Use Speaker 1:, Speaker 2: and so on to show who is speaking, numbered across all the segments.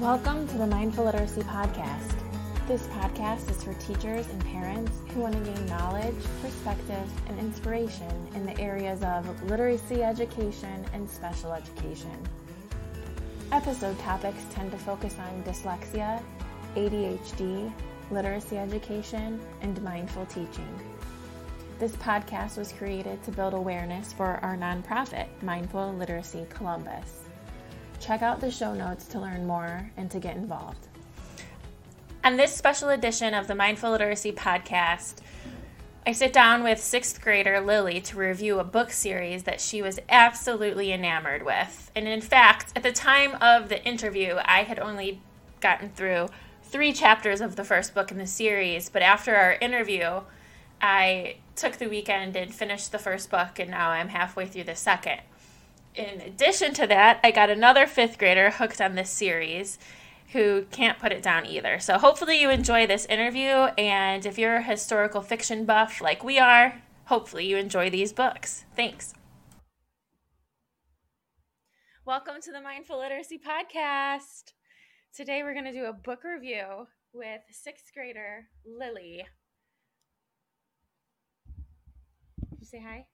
Speaker 1: Welcome to the Mindful Literacy Podcast. This podcast is for teachers and parents who want to gain knowledge, perspective, and inspiration in the areas of literacy education and special education. Episode topics tend to focus on dyslexia, ADHD, literacy education, and mindful teaching. This podcast was created to build awareness for our nonprofit, Mindful Literacy Columbus. Check out the show notes to learn more and to get involved. On this special edition of the Mindful Literacy Podcast, I sit down with sixth grader Lily to review a book series that she was absolutely enamored with. And in fact, at the time of the interview, I had only gotten through three chapters of the first book in the series, but after our interview, I took the weekend and finished the first book, and now I'm halfway through the second in addition to that, I got another fifth grader hooked on this series who can't put it down either. So hopefully you enjoy this interview, and if you're a historical fiction buff like we are, hopefully you enjoy these books. Thanks. Welcome to the Mindful Literacy Podcast. Today we're going to do a book review with sixth grader Lily. Did you say hi?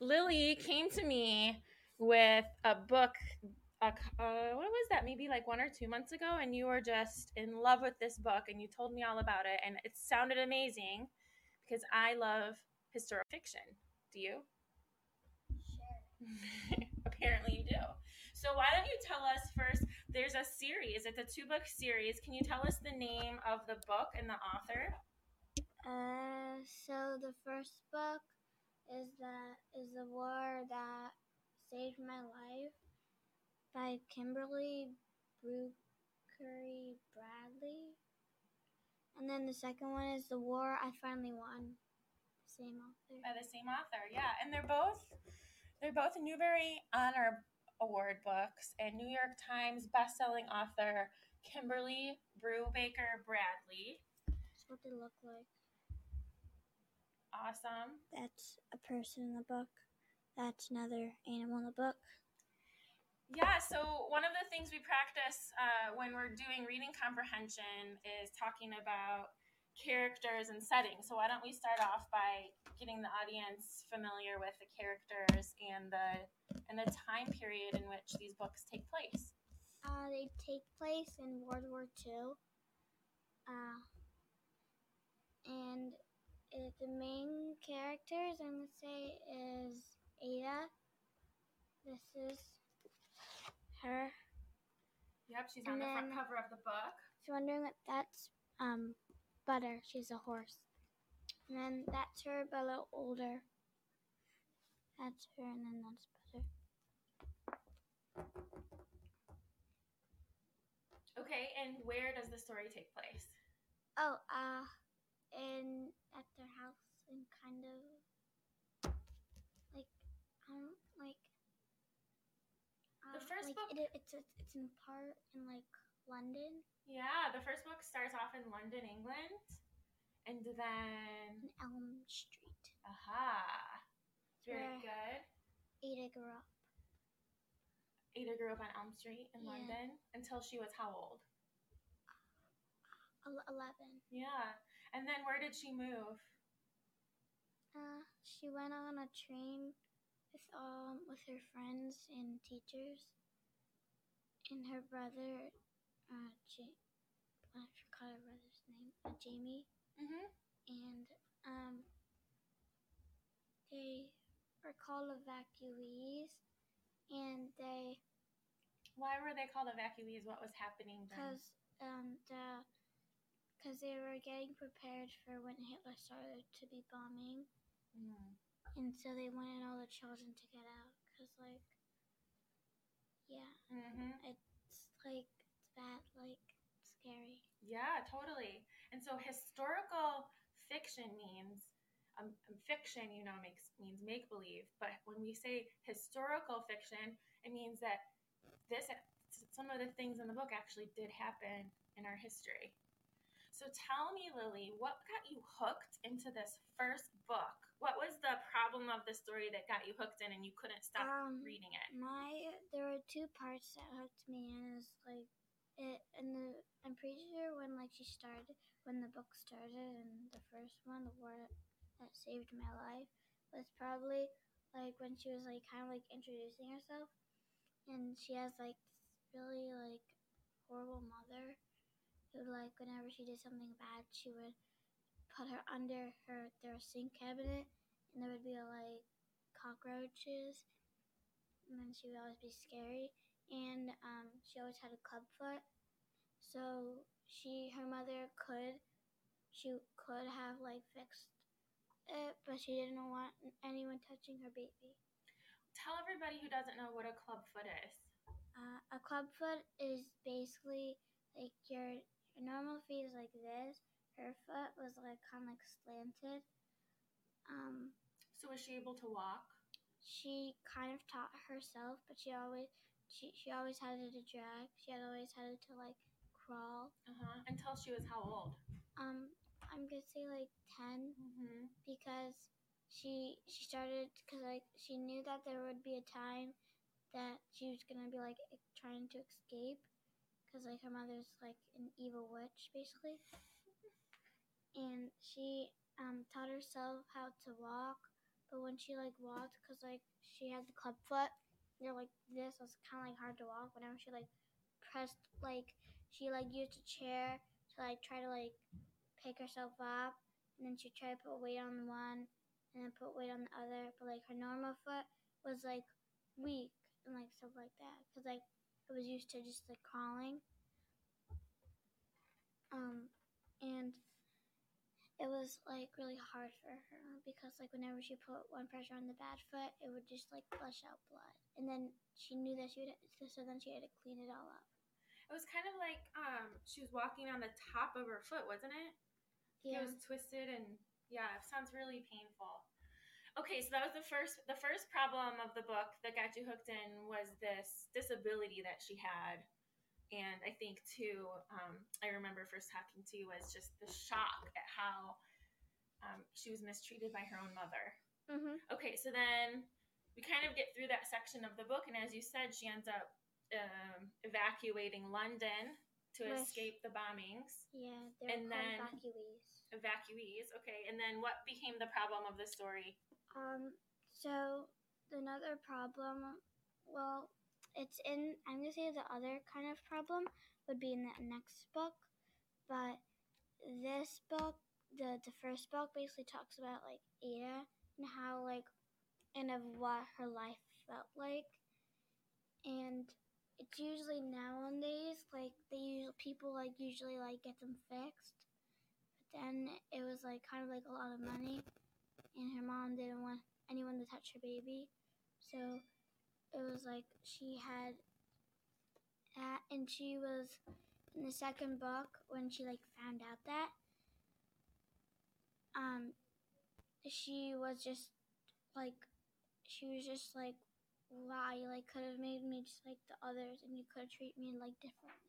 Speaker 1: Lily came to me with a book. uh, what was that? Maybe like one or two months ago, and you were just in love with this book, and you told me all about it, and it sounded amazing because I love historical fiction. Do you? Sure. Apparently, you do. So why don't you tell us first? There's a series. It's a two book series. Can you tell us the name of the book and the author?
Speaker 2: Uh, so the first book is that is the war that saved my life by Kimberly Brubaker Bradley. And then the second one is The War I Finally Won. Same author.
Speaker 1: By the same author, yeah. And they're both they're both Newbery Honor Award books and New York Times bestselling author Kimberly Brubaker Bradley.
Speaker 2: That's what they look like.
Speaker 1: Awesome.
Speaker 2: That's a person in the book. That's another animal in the book.
Speaker 1: Yeah, so one of the things we practice uh, when we're doing reading comprehension is talking about characters and settings. So why don't we start off by getting the audience familiar with the characters and the and the time period in which these books take place?
Speaker 2: Uh, they take place in World War II. Uh, and uh, the main characters I'm gonna say is Ada. This is her.
Speaker 1: Yep, she's and on the front cover of the book.
Speaker 2: If you're wondering what that's, um, Butter. She's a horse. And then that's her, but a little older. That's her, and then that's Butter.
Speaker 1: Okay, and where does the story take place?
Speaker 2: Oh, uh, in at their house and kind of like um like
Speaker 1: the um, first
Speaker 2: like
Speaker 1: book
Speaker 2: it, it's it's in part in like London.
Speaker 1: Yeah, the first book starts off in London, England, and then
Speaker 2: in Elm Street.
Speaker 1: Aha, it's very good.
Speaker 2: Ada grew up.
Speaker 1: Ada grew up on Elm Street in yeah. London until she was how old?
Speaker 2: Eleven.
Speaker 1: Yeah, and then where did she move?
Speaker 2: Uh, she went on a train with um with her friends and teachers, and her brother, uh, J- I forgot her brother's name, uh, Jamie.
Speaker 1: Mhm.
Speaker 2: And um, they are called evacuees, and they.
Speaker 1: Why were they called evacuees? What was happening then?
Speaker 2: Because um because they were getting prepared for when Hitler started to be bombing.
Speaker 1: Mm.
Speaker 2: And so they wanted all the children to get out because, like, yeah,
Speaker 1: mm-hmm.
Speaker 2: it's like it's bad, like scary.
Speaker 1: Yeah, totally. And so historical fiction means um, fiction, you know, makes means make believe. But when we say historical fiction, it means that this some of the things in the book actually did happen in our history. So tell me, Lily, what got you hooked into this first book? What was the problem of the story that got you hooked in and you couldn't stop
Speaker 2: um,
Speaker 1: reading it?
Speaker 2: My there were two parts that hooked me in is like it and the I'm pretty sure when like she started when the book started and the first one, the war that saved my life, was probably like when she was like kind of like introducing herself and she has like this really like horrible mother who like whenever she did something bad she would put her under her their sink cabinet and there would be like cockroaches and then she would always be scary. And um, she always had a club foot. So she her mother could she could have like fixed it but she didn't want anyone touching her baby.
Speaker 1: Tell everybody who doesn't know what a club foot is.
Speaker 2: uh, a club foot is basically like your, your normal feet is like this her foot was like kind of like slanted um
Speaker 1: So was she able to walk?
Speaker 2: she kind of taught herself, but she always she she always had it to drag. She had always had it to like crawl.
Speaker 1: Uh-huh. Until she was how old?
Speaker 2: Um, I'm gonna say like ten
Speaker 1: Mm-hmm.
Speaker 2: because she she started because like she knew that there would be a time that she was gonna be like trying to escape because like her mother's like an evil witch basically, and she um taught herself how to walk. But when she like walked, cause like she had the club foot, you're like this was kind of like hard to walk. Whenever she like pressed like she like used a chair to like try to like pick herself up, and then she tried to put weight on one, and then put weight on the other. But like her normal foot was like weak and like stuff like that, cause like it was used to just like crawling. Um, and it was like really hard for her because like whenever she put one pressure on the bad foot, it would just like flush out blood, and then she knew that she would. So then she had to clean it all up.
Speaker 1: It was kind of like um she was walking on the top of her foot, wasn't it? Yeah. It was twisted and yeah, it sounds really painful. Okay, so that was the first the first problem of the book that got you hooked in was this disability that she had. And I think too, um, I remember first talking to you was just the shock at how um, she was mistreated by her own mother.
Speaker 2: Mm-hmm.
Speaker 1: Okay, so then we kind of get through that section of the book, and as you said, she ends up um, evacuating London to escape the bombings.
Speaker 2: Yeah,
Speaker 1: And then-
Speaker 2: evacuees.
Speaker 1: Evacuees, okay, and then what became the problem of the story?
Speaker 2: Um, so another problem, well, it's in. I'm gonna say the other kind of problem would be in the next book, but this book, the the first book, basically talks about like Ada and how like, and of what her life felt like, and it's usually nowadays like they usually people like usually like get them fixed, but then it was like kind of like a lot of money and her mom didn't want anyone to touch her baby. So it was like she had that, and she was in the second book when she like found out that um she was just like she was just like wow you like could have made me just like the others and you could have treated me like differently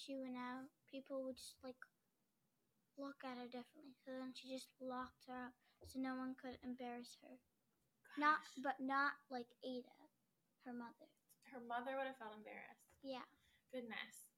Speaker 2: she went out, people would just like look at her differently. So then she just locked her up so no one could embarrass her. Not, but not like Ada, her mother.
Speaker 1: her mother would have felt embarrassed.
Speaker 2: Yeah.
Speaker 1: Goodness.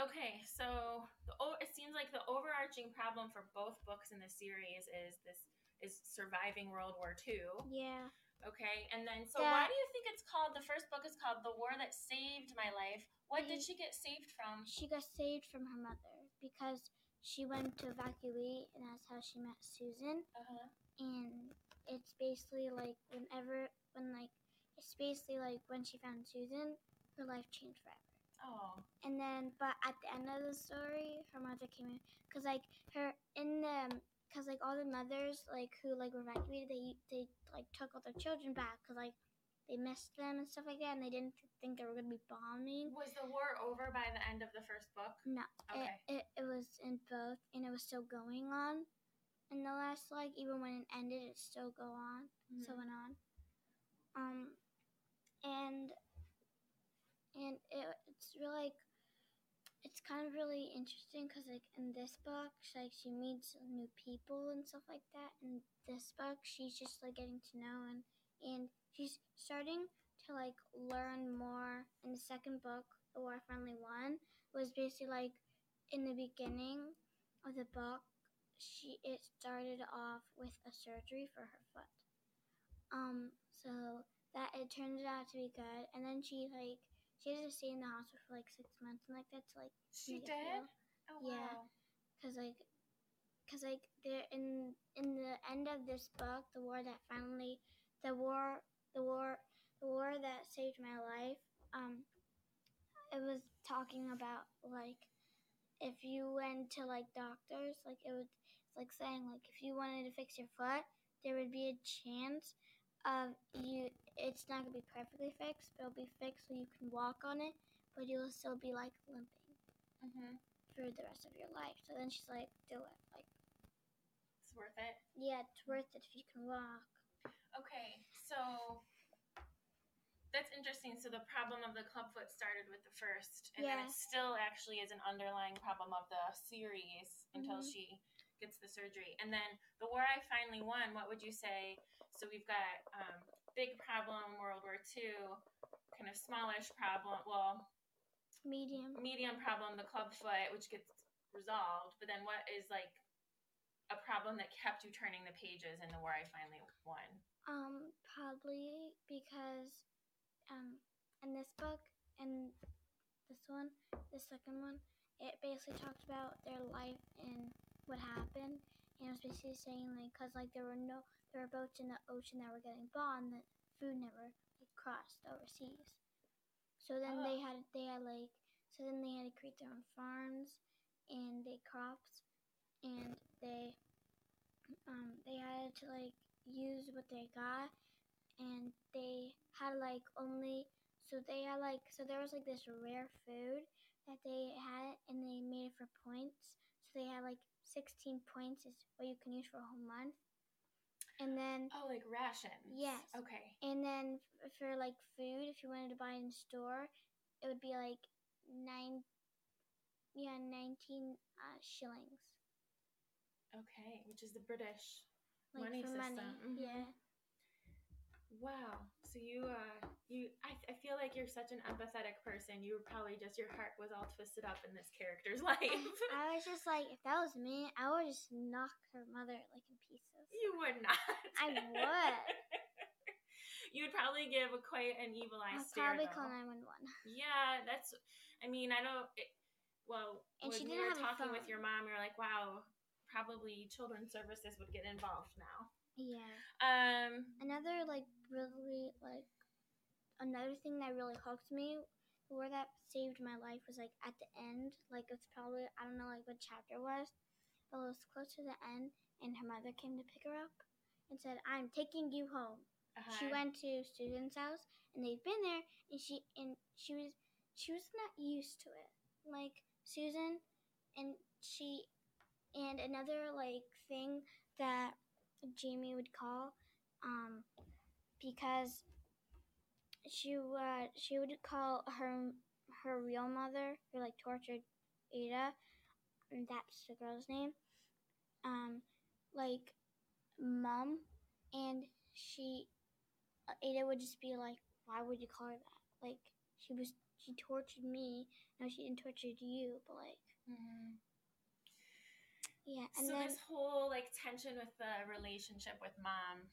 Speaker 1: Okay, so the it seems like the overarching problem for both books in the series is this is surviving World War II.
Speaker 2: Yeah.
Speaker 1: Okay, and then so
Speaker 2: That-
Speaker 1: why do you think it's called? The first book is called "The War That Saved My Life." What did she get saved from?
Speaker 2: She got saved from her mother because she went to evacuate, and that's how she met Susan.
Speaker 1: Uh-huh.
Speaker 2: And it's basically like whenever, when like, it's basically like when she found Susan, her life changed forever.
Speaker 1: Oh,
Speaker 2: And then, but at the end of the story, her mother came in because like her in the because like all the mothers like who like were evacuated, they they like took all their children back because like they missed them and stuff like that, and they didn't think they were gonna be bombing.
Speaker 1: was the war over by the end of the first book?
Speaker 2: No,
Speaker 1: Okay.
Speaker 2: it, it it was in both, and it was still going on. In the last like even when it ended, it still go on,
Speaker 1: Mhm.
Speaker 2: still went on. it's really like it's kind of really interesting because like in this book like she meets new people and stuff like that. In this book she's just like getting to know and and she's starting to like learn more. In the second book the war friendly one was basically like in the beginning of the book she it started off with a surgery for her foot. Um so that it turned out to be good. And then she like she had to stay in the hospital for like six months and like that's like
Speaker 1: She did? Oh,
Speaker 2: Yeah.
Speaker 1: wow.
Speaker 2: Cause like, cause like there in in the end of this book, the war that finally, the war, the war, the war that saved my life. Um, it was talking about like, if you went to like doctors, like it was it's like saying like if you wanted to fix your foot, there would be a chance of you. It's not gonna be perfectly fixed, but it'll be fixed so you can walk on it, but you'll still be like limping
Speaker 1: hmm
Speaker 2: for the rest of your life. So then she's like, do it. Like,
Speaker 1: It's worth it.
Speaker 2: yeah, it's worth it if you can walk.
Speaker 1: Okay, so that's interesting. So the problem of the clubfoot started with the first, and then it still actually is an underlying problem of the series until
Speaker 2: Mhm.
Speaker 1: she gets the surgery. And then the war I finally won. What would you say? So we've got um, big problem, World War II, kind of smallish problem. Well,
Speaker 2: Medium.
Speaker 1: medium problem, the club clubfoot, which gets resolved. But then what is like a problem that kept you turning the pages in the war I finally won?
Speaker 2: Um, probably because, um, in this book and this one, the second one, it basically talked about their life and what happened. And it was basically saying like, cause like there were no, there were boats in the ocean that were getting bombed that food never like, crossed overseas. So then they
Speaker 1: Oh.
Speaker 2: had, they had like, so then they had to create their own farms and they crops, and they, um, they had to like use what they got and they had like only so they had like so there was like this rare food that they had and they made it for points so they had like 16 points is what you can use for a whole month and then
Speaker 1: Oh, like rations.
Speaker 2: Yes.
Speaker 1: Okay.
Speaker 2: and then f- for like food if you wanted to buy in store it would be like nine yeah 19 uh, shillings
Speaker 1: Okay, which is the British
Speaker 2: like
Speaker 1: money system.
Speaker 2: money
Speaker 1: Mhm.
Speaker 2: yeah
Speaker 1: Wow. So you, uh, you, I, I feel like you're such an empathetic person. You were probably just your heart was all twisted up in this character's life.
Speaker 2: I was just like, if that was me, I would just knock her mother like in pieces.
Speaker 1: you would not.
Speaker 2: I would.
Speaker 1: you would probably give a quite an evil eye
Speaker 2: I'll
Speaker 1: stare.
Speaker 2: probably
Speaker 1: though.
Speaker 2: call nine one one.
Speaker 1: Yeah, that's. I mean, I don't. It, well,
Speaker 2: And
Speaker 1: when
Speaker 2: she didn't
Speaker 1: were talking with your mom, you're like, "Wow, probably children's services would get involved now."
Speaker 2: Yeah.
Speaker 1: Um.
Speaker 2: Another like really like another thing that really hooked me, word that saved my life was like at the end. Like it's probably I don't know like what chapter it was, but it was close to the end, and her mother came to pick her up and said, "I'm taking you home." She
Speaker 1: uh-huh.
Speaker 2: went to Susan's house and they'd been there and she and she was she was not used to it. Like Susan and she and another like thing that Jamie would call um because she would she would call her her real mother who like tortured Ada and that's the girl's name um like mom and she uh, Ada would just be like, "Why would you call her that? Like, she was she tortured me. No, she didn't torture you, but like,
Speaker 1: Mhm.
Speaker 2: yeah." And
Speaker 1: so
Speaker 2: then
Speaker 1: this whole like tension with the relationship with mom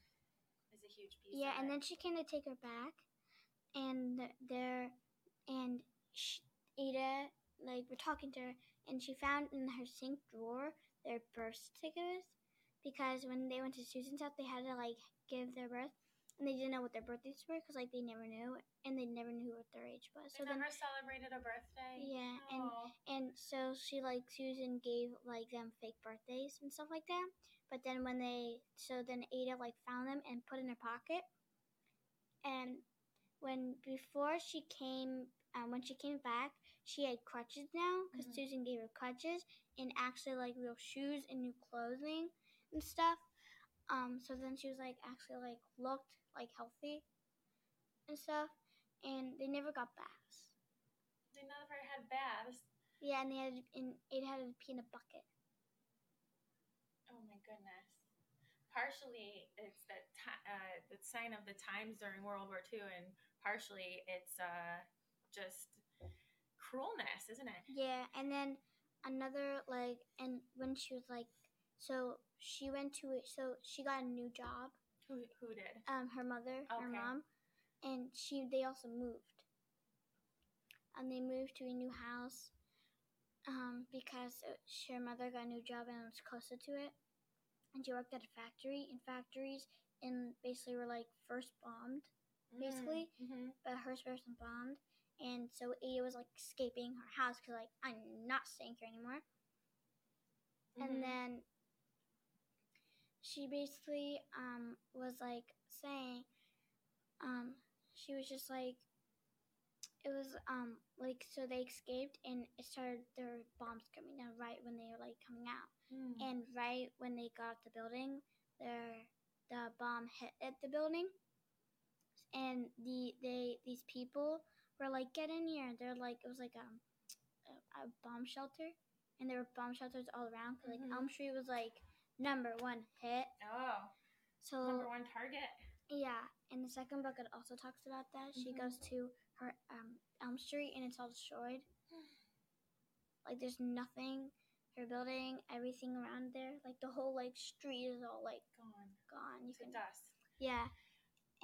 Speaker 1: huge piece.
Speaker 2: yeah,
Speaker 1: of
Speaker 2: and
Speaker 1: it.
Speaker 2: then she came to take her back, and there, and sh Ada like we're talking to her, and she found in her sink drawer their birth certificates because when they went to Susan's house, they had to like give their birth. And they didn't know what their birthdays were because like they never knew, and they never knew what their age was.
Speaker 1: They
Speaker 2: So then
Speaker 1: never celebrated a birthday.
Speaker 2: Yeah,
Speaker 1: Oh.
Speaker 2: and so she like Susan gave like them fake birthdays and stuff like that. But then when they so then Ada like found them and put in her pocket. And when before she came um, when she came back, she had crutches now because
Speaker 1: Mhm.
Speaker 2: Susan gave her crutches and actually like real shoes and new clothing and stuff. Um, so then she was like actually like looked like healthy and stuff. And they never got baths.
Speaker 1: They never had baths.
Speaker 2: Yeah, and they had and it had to pee in a bucket.
Speaker 1: Oh my goodness. Partially, it's that ti- uh, the sign of the times during World War II, and partially it's uh, just cruelness, isn't it?
Speaker 2: Yeah, and then another like, and when she was like, so she went to it. So she got a new job.
Speaker 1: Who who did?
Speaker 2: Um, her mother, her mom, and she. They also moved. And they moved to a new house. Um, because it, her mother got a new job and it was closer to it. And she worked at a factory, and factories and basically were like first bombed. Basically.
Speaker 1: Mm-hmm.
Speaker 2: but hers wasn't bombed. And so Ada was like escaping her house because like I'm not staying here anymore.
Speaker 1: Mm-hmm.
Speaker 2: And then she basically um was like saying um she was just like it was um like so they escaped and it started their bombs coming down right when they were like coming out
Speaker 1: Mm.
Speaker 2: and right when they got the building their the bomb hit at the building and the they these people were like get in here they're like it was like um a, a bomb shelter and there were bomb shelters all around 'cause, like
Speaker 1: Mhm.
Speaker 2: elm street was like number one hit
Speaker 1: oh,
Speaker 2: so
Speaker 1: number one target.
Speaker 2: yeah and the second book it also talks about that she
Speaker 1: Mhm.
Speaker 2: goes to her um elm street and it's all destroyed. Like there's nothing her building everything around there like the whole like street is all like
Speaker 1: Gone.
Speaker 2: gone. You
Speaker 1: to
Speaker 2: can
Speaker 1: dust.
Speaker 2: yeah.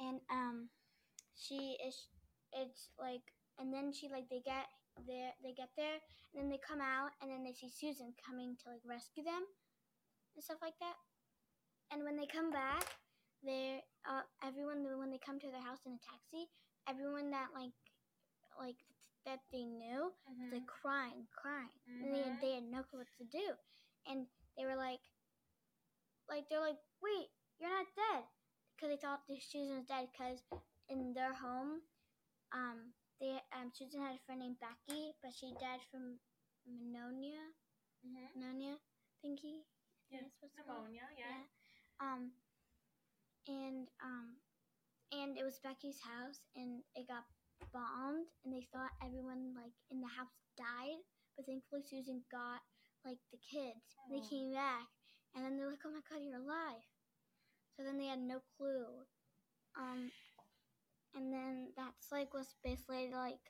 Speaker 2: And um she is it's like and then she like they get there they get there and then they come out and then they see susan coming to like rescue them and stuff like that. And when they come back they uh everyone when they come to their house in a taxi everyone that like like that they knew
Speaker 1: Mhm.
Speaker 2: was like crying crying and they,
Speaker 1: Mhm.
Speaker 2: they had no clue what to do and they were like like they're like wait you're not dead because they thought that Susan was dead because in their home, um, they um Susan had a friend named Becky, but she died from pneumonia,
Speaker 1: Mhm.
Speaker 2: pneumonia thingy.
Speaker 1: Yeah,
Speaker 2: that's what's called.
Speaker 1: pneumonia. Yeah.
Speaker 2: Um, and um, and it was Becky's house, and it got bombed, and they thought everyone like in the house died, but thankfully Susan got like the kids. and They came back, and then they're like, "Oh my God, you're alive!" So then they had no clue. Um, and then that's like was basically like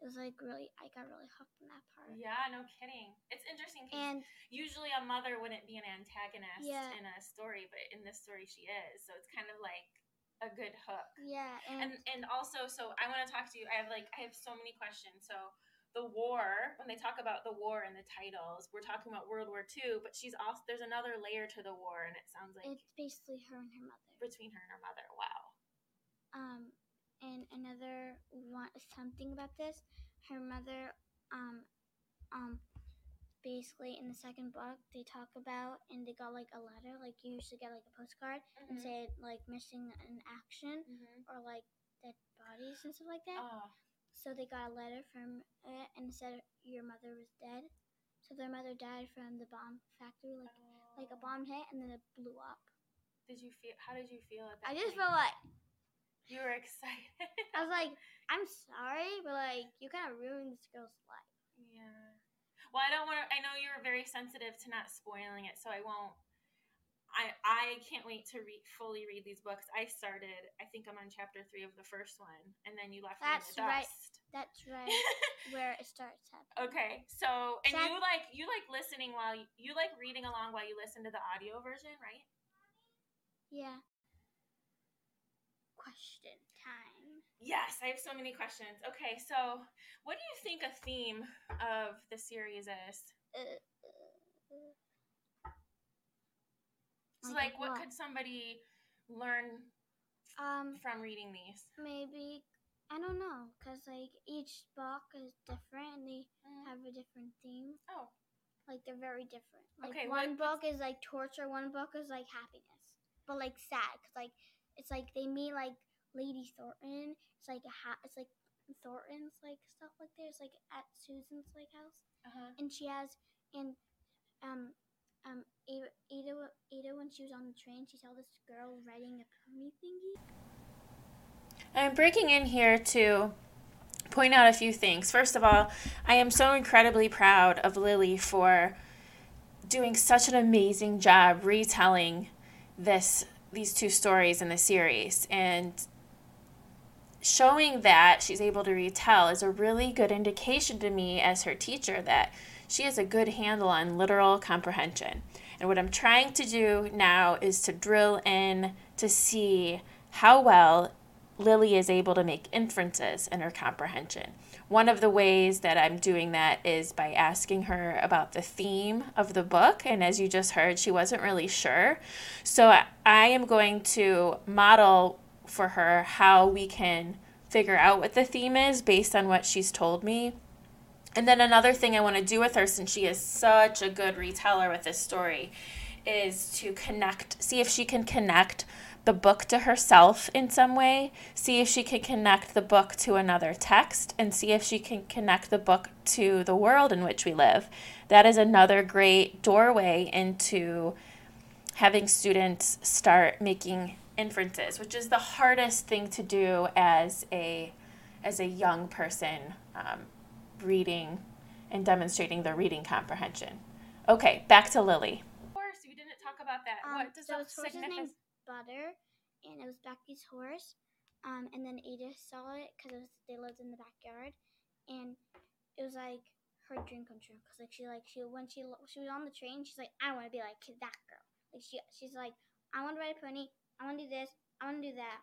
Speaker 2: it was like really I got really hooked on that part.
Speaker 1: Yeah, no kidding. It's interesting
Speaker 2: And
Speaker 1: usually a mother wouldn't be an antagonist
Speaker 2: Yeah.
Speaker 1: in a story, but in this story she is. So it's kind of like a good hook.
Speaker 2: yeah, and,
Speaker 1: And and also, so I want to talk to you. I have like I have so many questions. So the war, when they talk about the war in the titles, we're talking about World War II, but she's also there's another layer to the war, and it sounds like
Speaker 2: it's basically her and her mother.
Speaker 1: between her and her mother. Wow.
Speaker 2: Um, and another one something about this, her mother, um, um, basically in the second book they talk about and they got like a letter, like you usually get like a postcard and
Speaker 1: Mhm.
Speaker 2: say like missing an action
Speaker 1: Mhm.
Speaker 2: or like dead bodies and stuff like that.
Speaker 1: Oh,
Speaker 2: So they got a letter from it and said your mother was dead. So their mother died from the bomb factory, like like a
Speaker 1: Oh.
Speaker 2: bomb hit and then it blew up.
Speaker 1: Did you feel? How did you feel at that?
Speaker 2: I just
Speaker 1: point?
Speaker 2: felt like
Speaker 1: you were excited.
Speaker 2: I was like, I'm sorry, but like you kind of ruined this girl's life.
Speaker 1: Well, I don't want to. I know you're very sensitive to not spoiling it, so I won't. I I can't wait to read fully read these books. I started. I think I'm on chapter three of the first one, and then you left
Speaker 2: That's
Speaker 1: me in the
Speaker 2: right.
Speaker 1: dust.
Speaker 2: That's right where it starts happening.
Speaker 1: okay, so and you like you like listening while you, you like reading along while you listen to the audio version, right?
Speaker 2: Yeah. Question time.
Speaker 1: Yes, I have so many questions. Okay, so what do you think a theme of the series is?
Speaker 2: Uh, uh,
Speaker 1: So,
Speaker 2: Like
Speaker 1: like, what
Speaker 2: what?
Speaker 1: could somebody learn
Speaker 2: um,
Speaker 1: from reading these?
Speaker 2: maybe I don't know, cause like each book is different and they
Speaker 1: Mm.
Speaker 2: have a different theme.
Speaker 1: Oh,
Speaker 2: Like they're very different. Like
Speaker 1: Okay,
Speaker 2: one
Speaker 1: what-
Speaker 2: book is like torture, one book is like happiness, but like sad, cause like it's like they meet like Lady Thornton. It's like a ha- It's like Thornton's like stuff like there's like at Susan's like house.
Speaker 1: uh-huh.
Speaker 2: and she has and um um Ada, Ada Ada when she was on the train she saw this girl riding a pony thingy.
Speaker 1: I'm breaking in here to point out a few things. First of all, I am so incredibly proud of Lily for doing such an amazing job retelling this these two stories in the series and showing that she's able to retell is a really good indication to me as her teacher that she has a good handle on literal comprehension. And what I'm trying to do now is to drill in to see how well Lily is able to make inferences in her comprehension. One of the ways that I'm doing that is by asking her about the theme of the book. And as you just heard, she wasn't really sure. So I am going to model for her how we can figure out what the theme is based on what she's told me. And then another thing I want to do with her, since she is such a good reteller with this story, is to connect, see if she can connect the book to herself in some way, see if she can connect the book to another text, and see if she can connect the book to the world in which we live. That is another great doorway into having students start making inferences, which is the hardest thing to do as a as a young person um, reading and demonstrating their reading comprehension. Okay, back to Lily. Of course, you didn't talk about that.
Speaker 2: Um, what does so that significance? Butter, and it was Becky's horse. Um, and then Edith saw it because they lived in the backyard, and it was like her dream come true. Cause like she like she when she she was on the train, she's like I want to be like that girl. Like she she's like I want to ride a pony. I want to do this. I want to do that.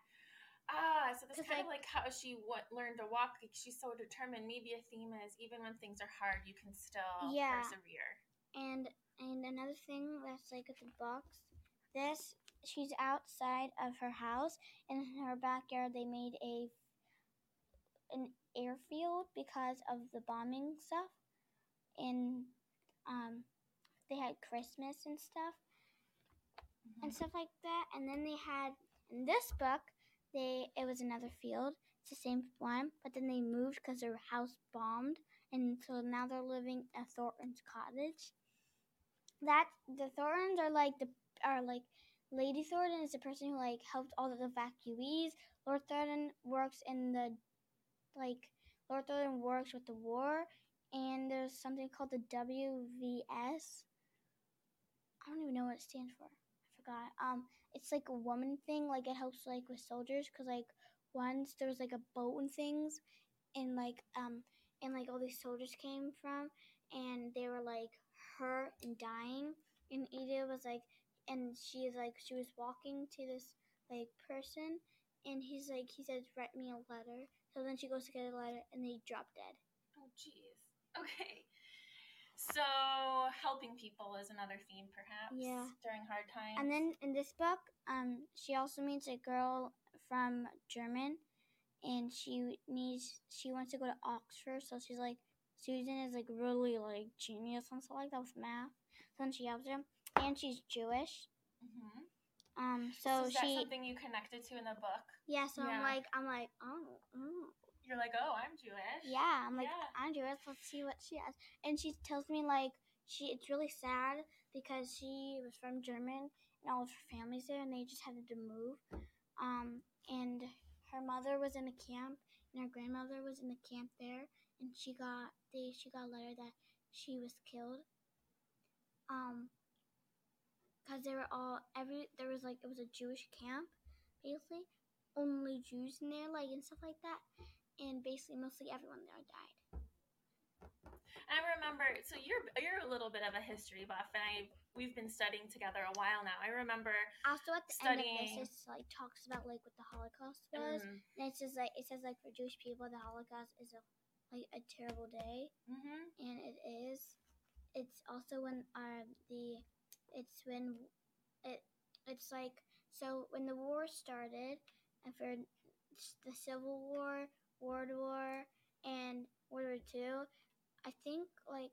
Speaker 1: Ah, so that's kind like, of like how she what learned to walk. Like she's so determined. Maybe a theme is even when things are hard, you can still yeah. persevere.
Speaker 2: And and another thing that's like with the box, this she's outside of her house, and in her backyard they made a an airfield because of the bombing stuff, and um, they had Christmas and stuff mm-hmm. and stuff like that. And then they had in this book, they it was another field. It's the same one, but then they moved because their house bombed, and so now they're living at Thornton's cottage. That the Thorntons are like the are like Lady Thornton is the person who like helped all of the evacuees. Lord Thornton works in the like Lord Thornton works with the war, and there's something called the WVS. I don't even know what it stands for I forgot. Um, it's like a woman thing. Like it helps like with soldiers because like once there was like a boat and things, and like um and like all these soldiers came from, and they were like hurt and dying. And Ida was like, and she is like she was walking to this like person, and he's like he says write me a letter. So then she goes to get a letter, and they drop dead.
Speaker 1: Oh jeez. Okay. So, helping people is another theme, perhaps. Yeah. During hard times.
Speaker 2: And then in this book, um, she also meets a girl from German, and she needs she wants to go to Oxford. So she's like, Susan is like really like genius and stuff like that with math. So then she helps him, and she's Jewish. Mm-hmm. Um, so,
Speaker 1: so is
Speaker 2: she,
Speaker 1: that something you connected to in the book?
Speaker 2: Yeah. So yeah. I'm like, I'm like, oh, oh
Speaker 1: you're like, oh, I'm Jewish.
Speaker 2: Yeah, I'm like, yeah. I'm Jewish. Let's see what she has. And she tells me like she it's really sad because she was from German and all of her family's there and they just had to move. Um, and her mother was in a camp and her grandmother was in the camp there and she got they she got a letter that she was killed. Um, because they were all every there was like it was a Jewish camp basically only Jews in there like and stuff like that and basically mostly everyone there died.
Speaker 1: I remember, so you're you're a little bit of a history buff, and I we've been studying together a while now. I remember
Speaker 2: also at the studying, end of this, it like talks about like what the Holocaust was, mm-hmm. and it says like it says like for Jewish people, the Holocaust is a like a terrible day, mm-hmm. and it is. It's also when uh, the it's when it it's like so when the war started, for the Civil War, World War and World War Two. I think like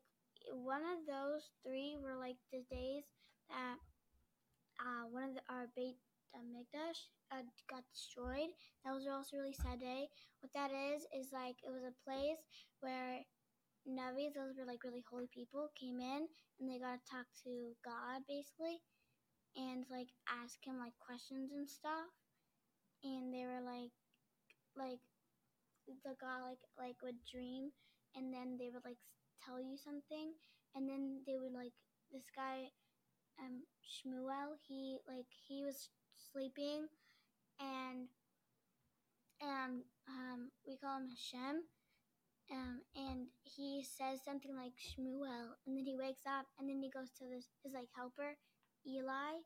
Speaker 2: one of those three were like the days that uh, one of the, our Beit Hamikdash uh, got destroyed. That was also a really sad day. What that is is like it was a place where Navis, those were like really holy people, came in and they got to talk to God basically, and like ask him like questions and stuff. And they were like, like the God like like would dream, and then they would like tell you something, and then they would like this guy, um Shmuel. He like he was sleeping, and and um we call him Hashem. Um, and he says something like Shmuel, and then he wakes up, and then he goes to this his like helper, Eli,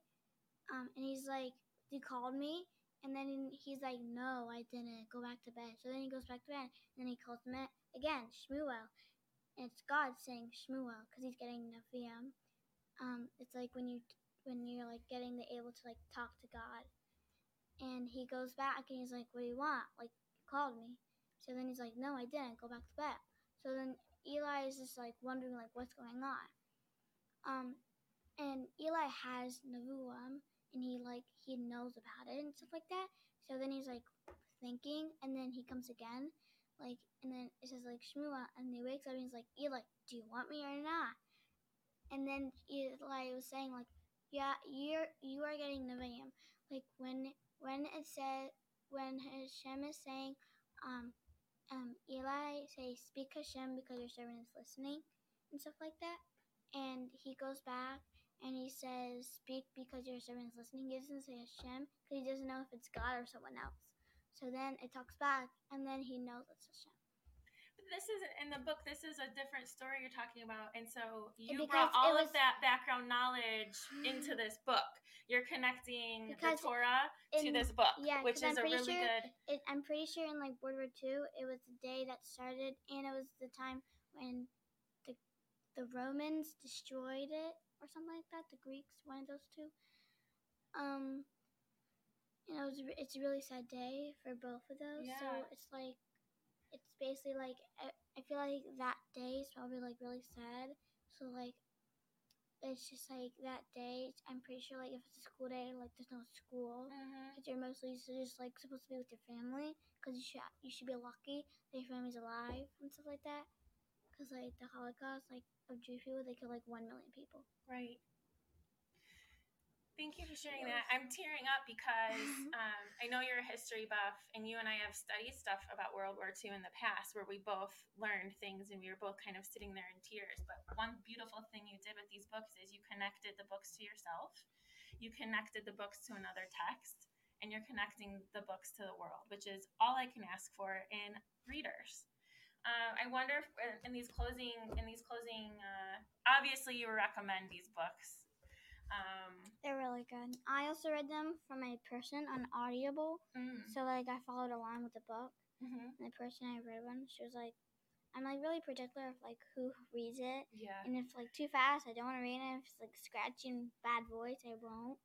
Speaker 2: um, and he's like, "You called me," and then he's like, "No, I didn't. Go back to bed." So then he goes back to bed, and then he calls him again, Shmuel, and it's God saying Shmuel because he's getting Nevi'im. Um, it's like when you when you're like getting the able to like talk to God, and he goes back and he's like, "What do you want? Like, you called me." So then he's like, "No, I didn't. Go back to bed." So then Eli is just like wondering like what's going on. Um, and Eli has Nevuam, and he like he knows about it and stuff like that. So then he's like thinking, and then he comes again, like, and then it says like Shmuel, and he wakes up and he's like, Eli, do you want me or not? And then Eli was saying like, yeah, you're you are getting Nevi'im. Like when when it said when Hashem is saying, um, um, Eli say, speak Hashem because your servant is listening and stuff like that. And he goes back and he says, speak because your servant is listening. He doesn't say Hashem because he doesn't know if it's God or someone else. So then it talks back and then he knows it's Hashem.
Speaker 1: But this is in the book. This is a different story you're talking about, and so you brought all
Speaker 2: it
Speaker 1: of that background knowledge into this book. You're connecting
Speaker 2: Because
Speaker 1: the Torah to this book,
Speaker 2: yeah,
Speaker 1: which is
Speaker 2: I'm
Speaker 1: a really
Speaker 2: sure-
Speaker 1: good.
Speaker 2: It, I'm pretty sure in like World War II, it was the day that started, and it was the time when the the Romans destroyed it or something like that. The Greeks, one of those two. Um, you know, it was, it's a really sad day for both of those.
Speaker 1: Yeah.
Speaker 2: So it's like, it's basically like I, I feel like that day is probably like really sad. So like, it's just like that day. I'm pretty sure like if it's a school day, like there's no school
Speaker 1: mm-hmm.
Speaker 2: because you're mostly just like supposed to be with your family because you should you should be lucky that your family's alive and stuff like that. Because like the Holocaust, like of Jewish people, they killed like one million people.
Speaker 1: Right. Thank you for sharing that. I'm tearing up because um, I know you're a history buff, and you and I have studied stuff about World War II in the past where we both learned things and we were both kind of sitting there in tears. But one beautiful thing you did with these books is you connected the books to yourself, you connected the books to another text, and you're connecting the books to the world, which is all I can ask for in readers. Uh, I wonder if uh, in these closing, in these closing, uh, obviously you recommend these books. Um,
Speaker 2: They're really good. I also read them from a person on Audible,
Speaker 1: mm,
Speaker 2: so like I followed along with the book.
Speaker 1: mhm.
Speaker 2: And the person I read one, she was like, I'm like really particular of like who reads it,
Speaker 1: Yeah.
Speaker 2: and if like too fast, I don't want to read it. If it's like scratching bad voice, I won't.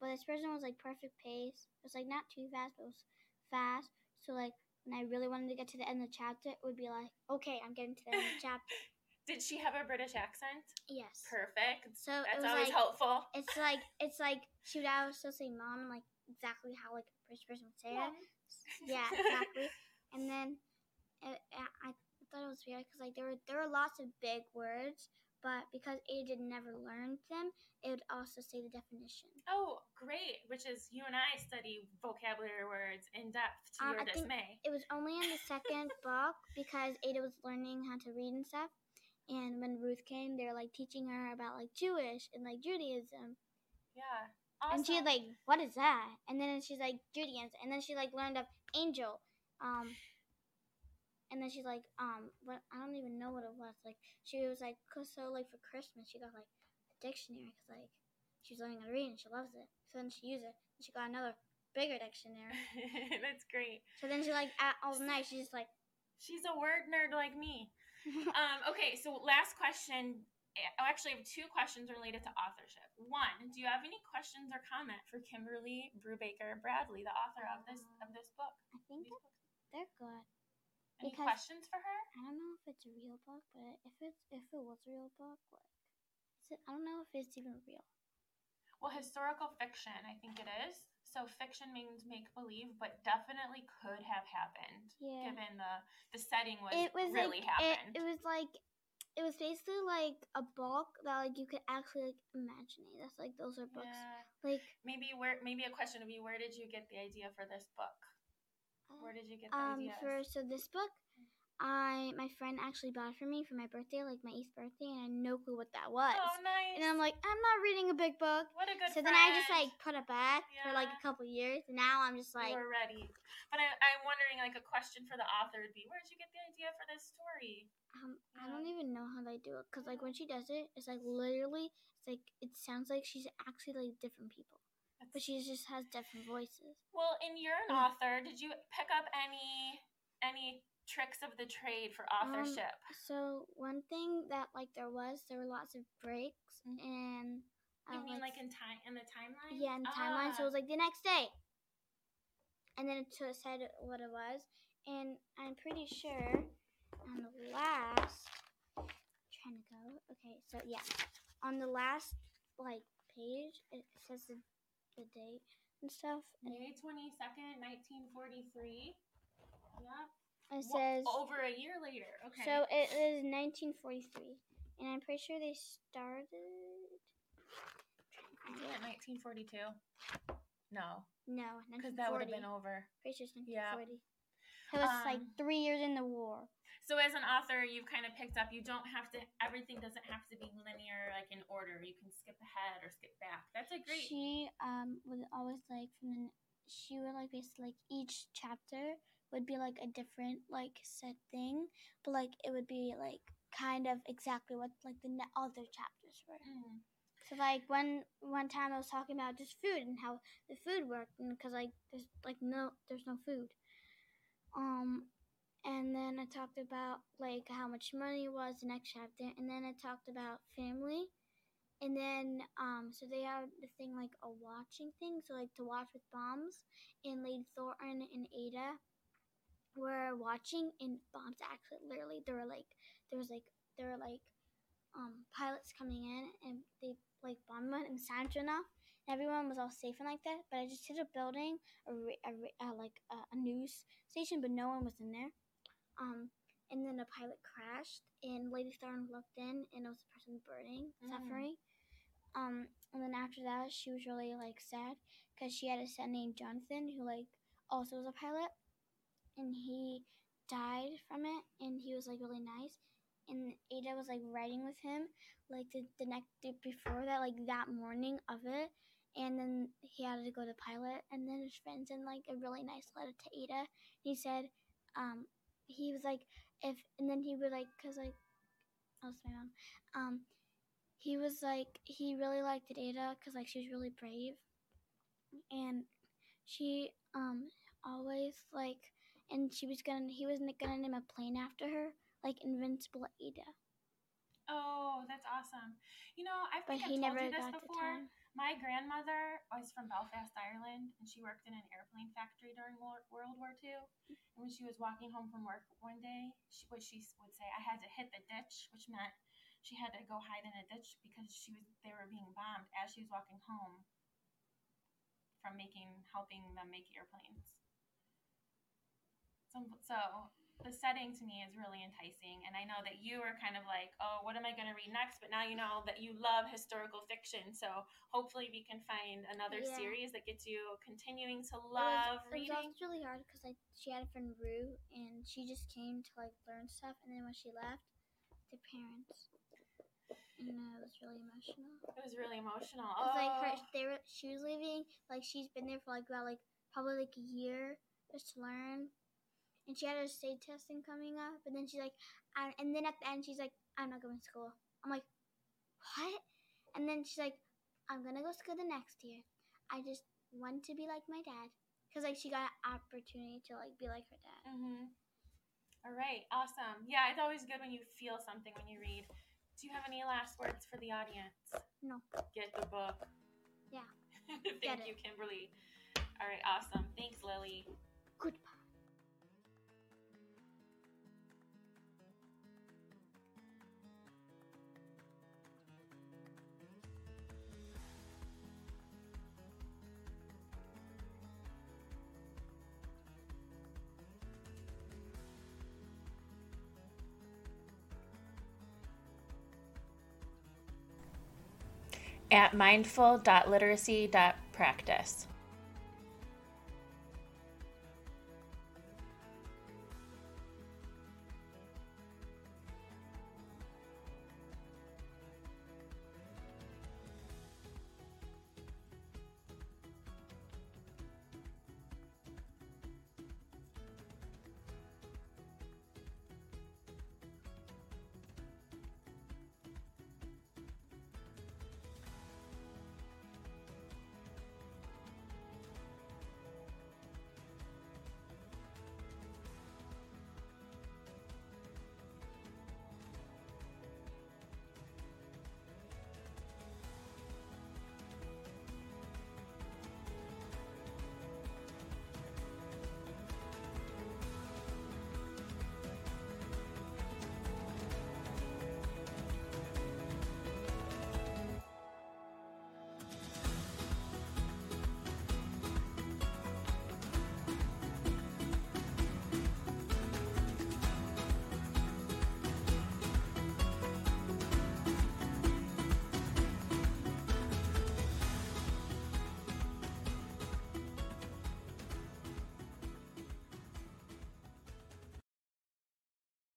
Speaker 2: But this person was like perfect pace. It was like not too fast, but it was fast. So like when I really wanted to get to the end of the chapter, it would be like, okay, I'm getting to the end of the chapter.
Speaker 1: Did she have a British accent?
Speaker 2: Yes.
Speaker 1: Perfect.
Speaker 2: So
Speaker 1: That's
Speaker 2: was
Speaker 1: always
Speaker 2: like
Speaker 1: helpful.
Speaker 2: it's like it's like she would also say mom like exactly how like a British person would say it. Yeah, exactly. and then it, I thought it was weird because like there were there were lots of big words, but because Ada never learned them, it would also say the definition.
Speaker 1: Oh, great. Which is you and I study vocabulary words in depth to
Speaker 2: Um,
Speaker 1: your
Speaker 2: I think-
Speaker 1: dismay.
Speaker 2: It was only in the second book because Ada was learning how to read and stuff. And when Ruth came, they were like teaching her about like Jewish and like Judaism.
Speaker 1: Yeah. Awesome.
Speaker 2: And she like, what is that? And then she's like Judaism. And then she like learned of angel. Um and then she's like, um, what I don't even know what it was. Like she was like, 'cause so like for Christmas she got like a dictionary because like she's learning how to read and she loves it. So then she used it. And she got another bigger dictionary.
Speaker 1: That's great.
Speaker 2: So then she like at all night she's just like,
Speaker 1: She's a word nerd like me. Um, okay, so last question. I actually have two questions related to authorship. One, do you have any questions or comment for Kimberly Brubaker Bradley, the author of this of this book?
Speaker 2: I think
Speaker 1: These
Speaker 2: that
Speaker 1: books?
Speaker 2: they're good.
Speaker 1: Any
Speaker 2: because-
Speaker 1: questions for her?
Speaker 2: I don't know if it's a real book, but if it's if it was a real book, like, is it, I don't know if it's even real.
Speaker 1: Well, historical fiction, I think it is. So fiction means make believe, but definitely could have happened
Speaker 2: Yeah.
Speaker 1: given the the setting was,
Speaker 2: it was
Speaker 1: really
Speaker 2: like,
Speaker 1: happened.
Speaker 2: It, it was like it was basically like a book that like you could actually like imagine it. That's like those are books.
Speaker 1: Yeah.
Speaker 2: Like
Speaker 1: Maybe where maybe a question would be where did you get the idea for this book? Where
Speaker 2: uh,
Speaker 1: did you get the
Speaker 2: Um,
Speaker 1: ideas?
Speaker 2: for so this book, I my friend actually bought it for me for my birthday, like my eighth birthday, and I had no clue what that was.
Speaker 1: oh, nice.
Speaker 2: And I'm like, I'm not reading a big book.
Speaker 1: what a good
Speaker 2: So then I just like put it back for like a couple years, and now I'm just like,
Speaker 1: were ready. But I, I'm wondering, like, a question for the author would be, where did you get the idea for this story?
Speaker 2: um, I don't even know how they do it, cause like when she does it, it's like literally, it's like it sounds like she's actually like different people, but she just has different voices.
Speaker 1: Well, and you're an
Speaker 2: Mm.
Speaker 1: author. Did you pick up any any tricks of the trade for
Speaker 2: Um,
Speaker 1: authorship?
Speaker 2: So one thing that like there was, there were lots of breaks,
Speaker 1: Mhm.
Speaker 2: and
Speaker 1: you mean like in time in the timeline?
Speaker 2: Yeah, in the timeline. So it
Speaker 1: Ah.
Speaker 2: was like the next day. And then it said what it was. And I'm pretty sure on the last trying to go. Okay, so yeah. On the last like page it says the, the date and stuff.
Speaker 1: May twenty second, nineteen forty three. Yep.
Speaker 2: It says
Speaker 1: over a year later. Okay.
Speaker 2: so it is nineteen forty three. And I'm pretty sure they started
Speaker 1: Isn't it nineteen forty two? No,
Speaker 2: no,
Speaker 1: because that would have been over.
Speaker 2: Pretty sure it's
Speaker 1: Yeah.
Speaker 2: It was like
Speaker 1: Um,
Speaker 2: three years in the war.
Speaker 1: So as an author, you've kind of picked up. You don't have to. Everything doesn't have to be linear, like in order. You can skip ahead or skip back. That's a great.
Speaker 2: She um would always like from the she would like basically like each chapter would be like a different like set thing, but like it would be like kind of exactly what like the other chapters were.
Speaker 1: Mm.
Speaker 2: So like one one time I was talking about just food and how the food worked, and because like there's like no there's no food. Um, and then I talked about like how much money was the next chapter, and then I talked about family, and then um so they had the thing like a watching thing, so like to watch with bombs, and Lady Thornton and Ada were watching, and bombs actually literally there were like there was like there were like um pilots coming in, and they like bombed one enough. And everyone was all safe and like that, but I just hit a building, a, ra- a, uh, like a, a news station, but no one was in there. Um, and then a pilot crashed, and Lady Thorn looked in, and it was a person burning,
Speaker 1: Mm.
Speaker 2: suffering. Um, and then after that, she was really like sad because she had a son named Jonathan who like also was a pilot, and he died from it, and he was like really nice. And Ada was like riding with him, like the, the next day before that, like that morning of it. And then he had to go to pilot, and then his friend sent like a really nice letter to Ada. He said, um, he was like, if, and then he would like, cause like, oh, it's my mom. Um, he was like, he really liked Ada, cause like she was really brave, and she um always like, and she was gonna, he was gonna name a plane after her, like Invincible Ada,
Speaker 1: Oh, that's awesome. You know, I
Speaker 2: but
Speaker 1: think
Speaker 2: he
Speaker 1: I've
Speaker 2: never
Speaker 1: told you this before. My grandmother was from Belfast, Ireland, and she worked in an airplane factory during World War II. And when she was walking home from work one day, she, what she would say, "I had to hit the ditch," which meant she had to go hide in a ditch because she was they were being bombed as she was walking home from making helping them make airplanes. So, so the setting to me is really enticing, and I know that you are kind of like, oh, what am I going to read next? But now you know that you love historical fiction, so hopefully we can find another
Speaker 2: Yeah.
Speaker 1: series that gets you continuing to
Speaker 2: It was-
Speaker 1: love
Speaker 2: it was,
Speaker 1: reading.
Speaker 2: also really hard because like she had a friend Rue, and she just came to like learn stuff, and then when she left, the parents, you know, it was really emotional.
Speaker 1: It was really emotional.
Speaker 2: It was like her,
Speaker 1: Oh.
Speaker 2: they were, she was leaving, like she's been there for like about like probably like a year just to learn, and she had her state testing coming up, and then she's like, I, and then at the end she's like, I'm not going to school. I'm like, what? And then she's like, I'm gonna go to school the next year. I just want to be like my dad, cause like she got an opportunity to like be like her dad.
Speaker 1: Mm-hmm. All right, awesome. Yeah, it's always good when you feel something when you read. Do you have any last words for the audience?
Speaker 2: No.
Speaker 1: Get the book.
Speaker 2: Yeah.
Speaker 1: Thank you. Kimberly. All right, awesome. Thanks, Lilly.
Speaker 2: Goodbye.
Speaker 1: At mindful.literacy.practice.